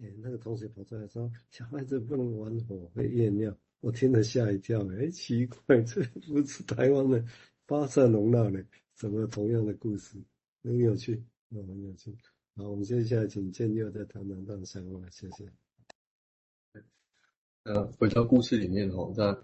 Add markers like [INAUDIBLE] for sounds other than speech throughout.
哎，那个同学跑出来说，小孩子不能玩火会验尿，我听了吓一跳，哎，奇怪，这不是台湾的发射农闹呢？怎么同样的故事，很有趣，哦，很有趣。好，我们接下来请建佑再谈谈当相关，谢谢。呃，回到故事里面哦，那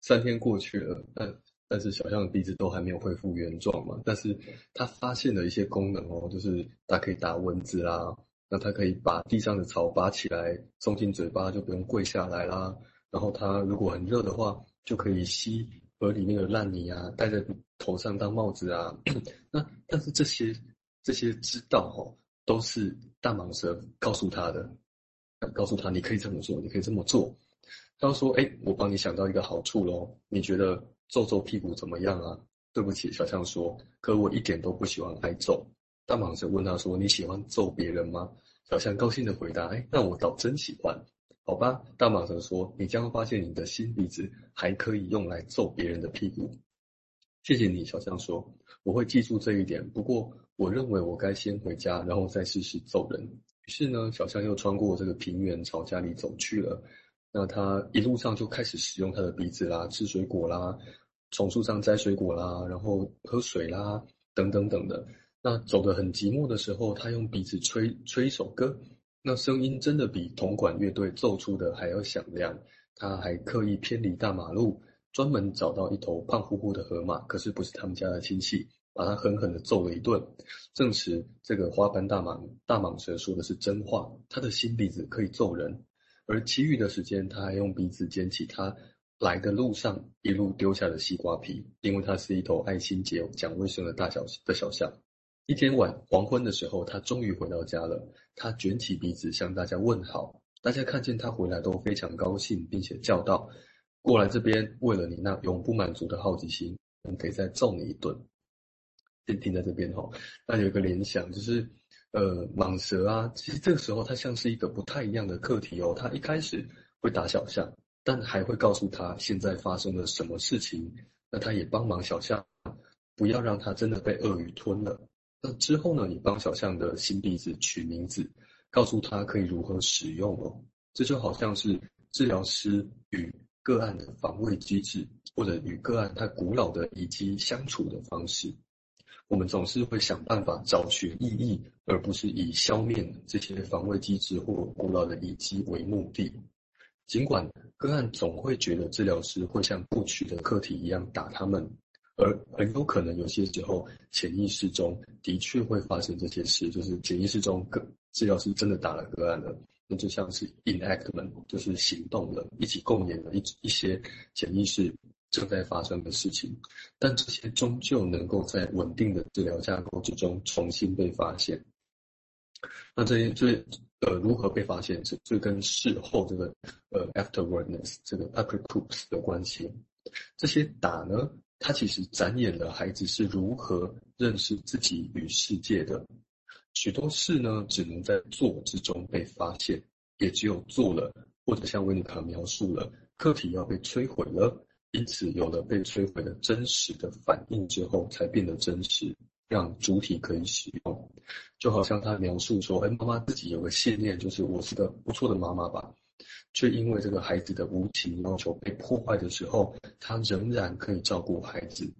三天过去了，但但是小象的鼻子都还没有恢复原状嘛。但是他发现了一些功能哦，就是它可以打蚊子啦，那它可以把地上的草拔起来送进嘴巴，就不用跪下来啦。然后它如果很热的话，就可以吸河里面的烂泥啊，戴在头上当帽子啊。[COUGHS] 那但是这些这些知道哦。都是大蟒蛇告诉他的，告诉他你可以这么做，你可以这么做。他说：“哎，我帮你想到一个好处喽，你觉得皱皱屁股怎么样啊？”对不起，小象说：“可我一点都不喜欢挨揍。”大蟒蛇问他说：“你喜欢揍别人吗？”小象高兴地回答：“哎，那我倒真喜欢。”好吧，大蟒蛇说：“你将会发现你的新鼻子还可以用来揍别人的屁股。”谢谢你，小象说：“我会记住这一点。”不过。我认为我该先回家，然后再试试揍人。于是呢，小象又穿过这个平原朝家里走去了。那他一路上就开始使用他的鼻子啦，吃水果啦，从树上摘水果啦，然后喝水啦，等等等的。那走得很寂寞的时候，他用鼻子吹吹一首歌，那声音真的比铜管乐队奏出的还要响亮。他还刻意偏离大马路，专门找到一头胖乎乎的河马，可是不是他们家的亲戚。把他狠狠地揍了一顿，证实这个花斑大蟒大蟒蛇说的是真话。他的新鼻子可以揍人，而其余的时间，他还用鼻子捡起他来的路上一路丢下的西瓜皮，因为他是一头爱清洁、讲卫生的大小的小象。一天晚黄昏的时候，他终于回到家了。他卷起鼻子向大家问好，大家看见他回来都非常高兴，并且叫道：“过来这边，为了你那永不满足的好奇心，我们可以再揍你一顿。”先停在这边哈，那有一个联想就是，呃，蟒蛇啊，其实这个时候它像是一个不太一样的课题哦。它一开始会打小象，但还会告诉他现在发生了什么事情。那他也帮忙小象，不要让它真的被鳄鱼吞了。那之后呢，你帮小象的新鼻子取名字，告诉他可以如何使用哦。这就好像是治疗师与个案的防卫机制，或者与个案它古老的遗迹相处的方式。我们总是会想办法找寻意义，而不是以消灭这些防卫机制或古老的遗迹为目的。尽管个案总会觉得治疗师会像过去的课题一样打他们，而很有可能有些时候潜意识中的确会发生这些事，就是潜意识中个治疗师真的打了个案了，那就像是 enactment，就是行动了，一起共演了一一些潜意识。正在发生的事情，但这些终究能够在稳定的治疗架构之中重新被发现。那这些这呃如何被发现？是这跟事后这个呃 afterwardness 这个 apricoops 的关系。这些打呢，它其实展演了孩子是如何认识自己与世界的。许多事呢，只能在做之中被发现，也只有做了，或者像维尼卡描述了，课题要被摧毁了。因此，有了被摧毁的真实的反应之后，才变得真实，让主体可以使用。就好像他描述说：“哎，妈妈自己有个信念，就是我是个不错的妈妈吧。”却因为这个孩子的无情要求被破坏的时候，他仍然可以照顾孩子，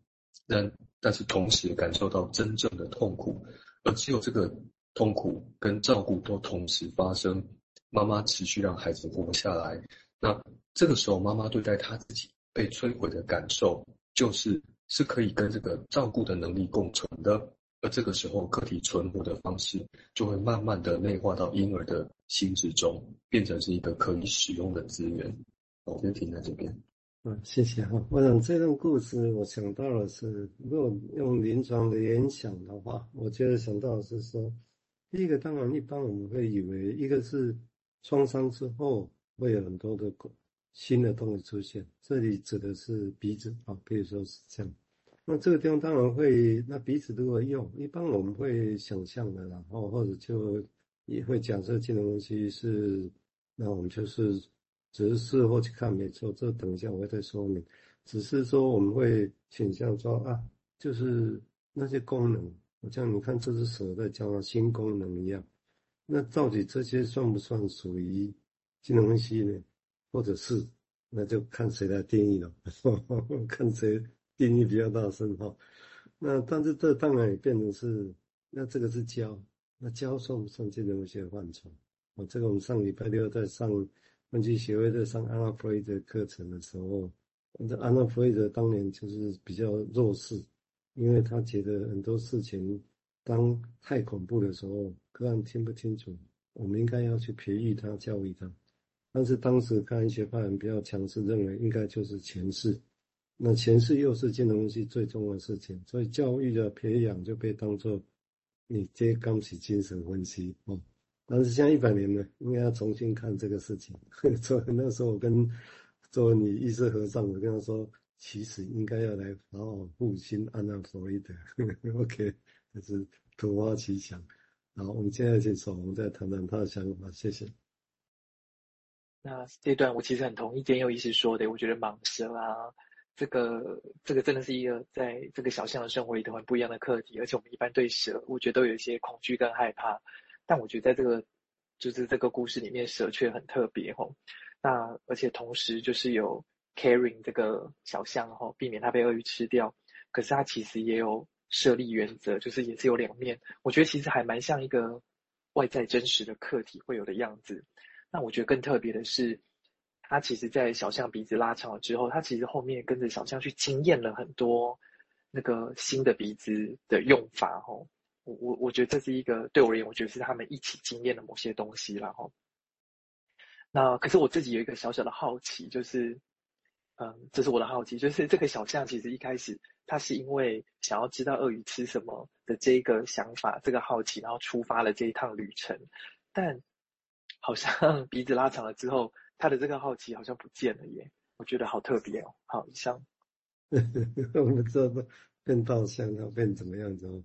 但但是同时感受到真正的痛苦。而只有这个痛苦跟照顾都同时发生，妈妈持续让孩子活下来。那这个时候，妈妈对待他自己。被摧毁的感受，就是是可以跟这个照顾的能力共存的，而这个时候，个体存活的方式就会慢慢的内化到婴儿的心智中，变成是一个可以使用的资源。我先停在这边。嗯，谢谢哈。我想这段故事，我想到的是，如果用临床的联想的话，我觉得想到的是说，第一个当然一般我们会以为，一个是创伤之后会有很多的。新的东西出现，这里指的是鼻子啊，可以说是这样。那这个地方当然会，那彼此都会用？一般我们会想象的，然后或者就也会假设这个东西是，那我们就是只是事后去看，没错。这等一下我会再说明。只是说我们会倾向说啊，就是那些功能，好像你看这只蛇在讲新功能一样。那到底这些算不算属于金融分析呢？或者是，那就看谁来定义了，[LAUGHS] 看谁定义比较大声哈。那但是这当然也变成是，那这个是教，那教算不算金融分析的范畴？哦，这个我们上礼拜六在上分析协会在上安娜弗雷德课程的时候，这安娜弗雷德当年就是比较弱势，因为他觉得很多事情当太恐怖的时候，个案听不清楚，我们应该要去培育他、教育他。但是当时看一些派人比较强势，认为应该就是前世，那前世又是金融分析最重要的事情，所以教育的培养就被当做你接刚起精神分析哦。但是现在一百年了，应该要重新看这个事情。[LAUGHS] 所以那时候我跟作为你意识和尚，我跟他说，其实应该要来好好复兴安娜弗洛伊德。[LAUGHS] OK，这是突发奇想。然后，我们现在请守宏再谈谈他的想法，谢谢。那这段我其实很同意简佑医师说的，我觉得蟒蛇啊，这个这个真的是一个在这个小象的生活里头很不一样的课题，而且我们一般对蛇，我觉得都有一些恐惧跟害怕，但我觉得在这个就是这个故事里面，蛇却很特别吼。那而且同时就是有 caring 这个小象吼，避免它被鳄鱼吃掉，可是它其实也有设立原则，就是也是有两面，我觉得其实还蛮像一个外在真实的课题会有的样子。那我觉得更特别的是，他其实，在小象鼻子拉长了之后，他其实后面跟着小象去经验了很多那个新的鼻子的用法。吼，我我我觉得这是一个对我而言，我觉得是他们一起经验了某些东西。然后，那可是我自己有一个小小的好奇，就是，嗯，这是我的好奇，就是这个小象其实一开始，他是因为想要知道鳄鱼吃什么的这个想法，这个好奇，然后出发了这一趟旅程，但。好像 [LAUGHS] 鼻子拉长了之后，他的这个好奇好像不见了耶，我觉得好特别哦。好，以上。我们知道变大象要变怎么样子哦？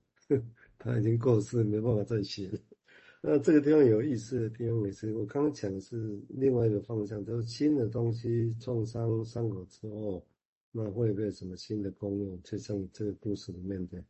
他已经过世，没办法再写了。那这个地方有意思的地方也是，我刚刚讲的是另外一个方向，就是新的东西创伤伤口之后，那会不会有什么新的功用？就像这个故事里面的。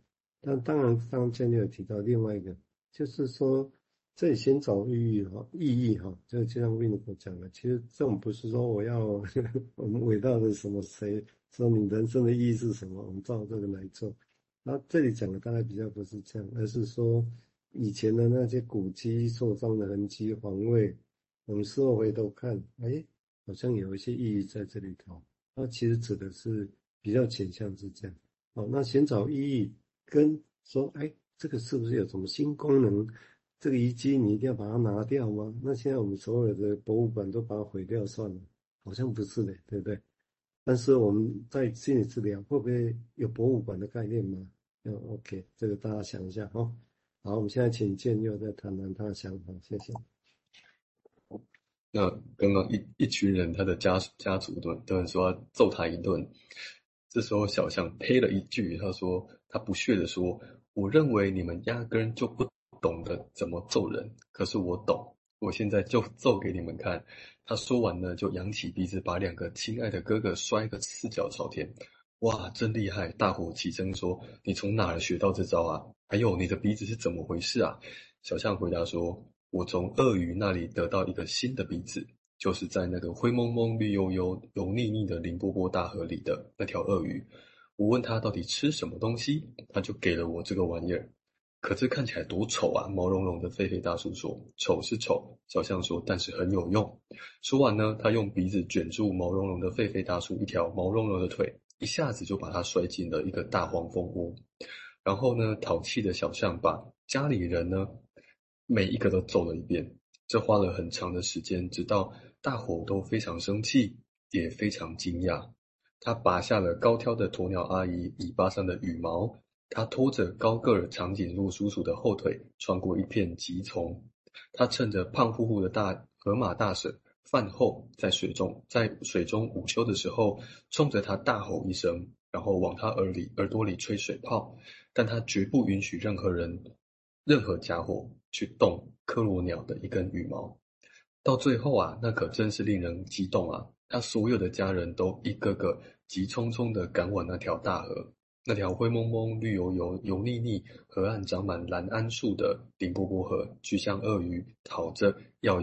但当然，刚刚建立有提到另外一个，就是说。这里先找意义哈，意义哈，就就像 Winnie 讲的，其实这种不是说我要 [LAUGHS] 我们伟大的什么谁说你人生的意义是什么，我们照这个来做。那这里讲的大概比较不是这样，而是说以前的那些古迹受伤的痕迹、防卫，我们事后回头看，哎，好像有一些意义在这里头。那其实指的是比较倾向是这样。哦，那寻找意义跟说，哎，这个是不是有什么新功能？这个遗迹你一定要把它拿掉吗？那现在我们所有的博物馆都把它毁掉算了？好像不是的，对不对？但是我们在心理治疗会不会有博物馆的概念吗？嗯，OK，这个大家想一下哈。好，我们现在请建佑再谈谈他的想法，谢谢。那刚刚一一群人他的家家族都都很说要揍他一顿，这时候小象呸了一句，他说他不屑地说：“我认为你们压根就不。”懂得怎么揍人，可是我懂，我现在就揍给你们看。他说完呢，就扬起鼻子，把两个亲爱的哥哥摔个四脚朝天。哇，真厉害！大伙齐声说：“你从哪儿学到这招啊？还有你的鼻子是怎么回事啊？”小象回答说：“我从鳄鱼那里得到一个新的鼻子，就是在那个灰蒙蒙、绿油油、油腻腻的林波波大河里的那条鳄鱼。我问他到底吃什么东西，他就给了我这个玩意儿。”可是看起来多丑啊！毛茸茸的狒狒大叔说：“丑是丑。”小象说：“但是很有用。”说完呢，他用鼻子卷住毛茸茸的狒狒大叔一条毛茸茸的腿，一下子就把他摔进了一个大黄蜂窝。然后呢，淘气的小象把家里人呢每一个都揍了一遍。这花了很长的时间，直到大伙都非常生气，也非常惊讶。他拔下了高挑的鸵鸟阿姨尾巴上的羽毛。他拖着高个儿长颈鹿叔叔的后腿，穿过一片棘丛。他趁着胖乎乎的大河马大婶饭后在水中在水中午休的时候，冲着他大吼一声，然后往他耳里耳朵里吹水泡。但他绝不允许任何人、任何家伙去动科罗鸟的一根羽毛。到最后啊，那可真是令人激动啊！他所有的家人都一个个急匆匆地赶往那条大河。那条灰蒙蒙、绿油油、油腻腻、河岸长满蓝桉树的顶波波河，去向鳄鱼讨着要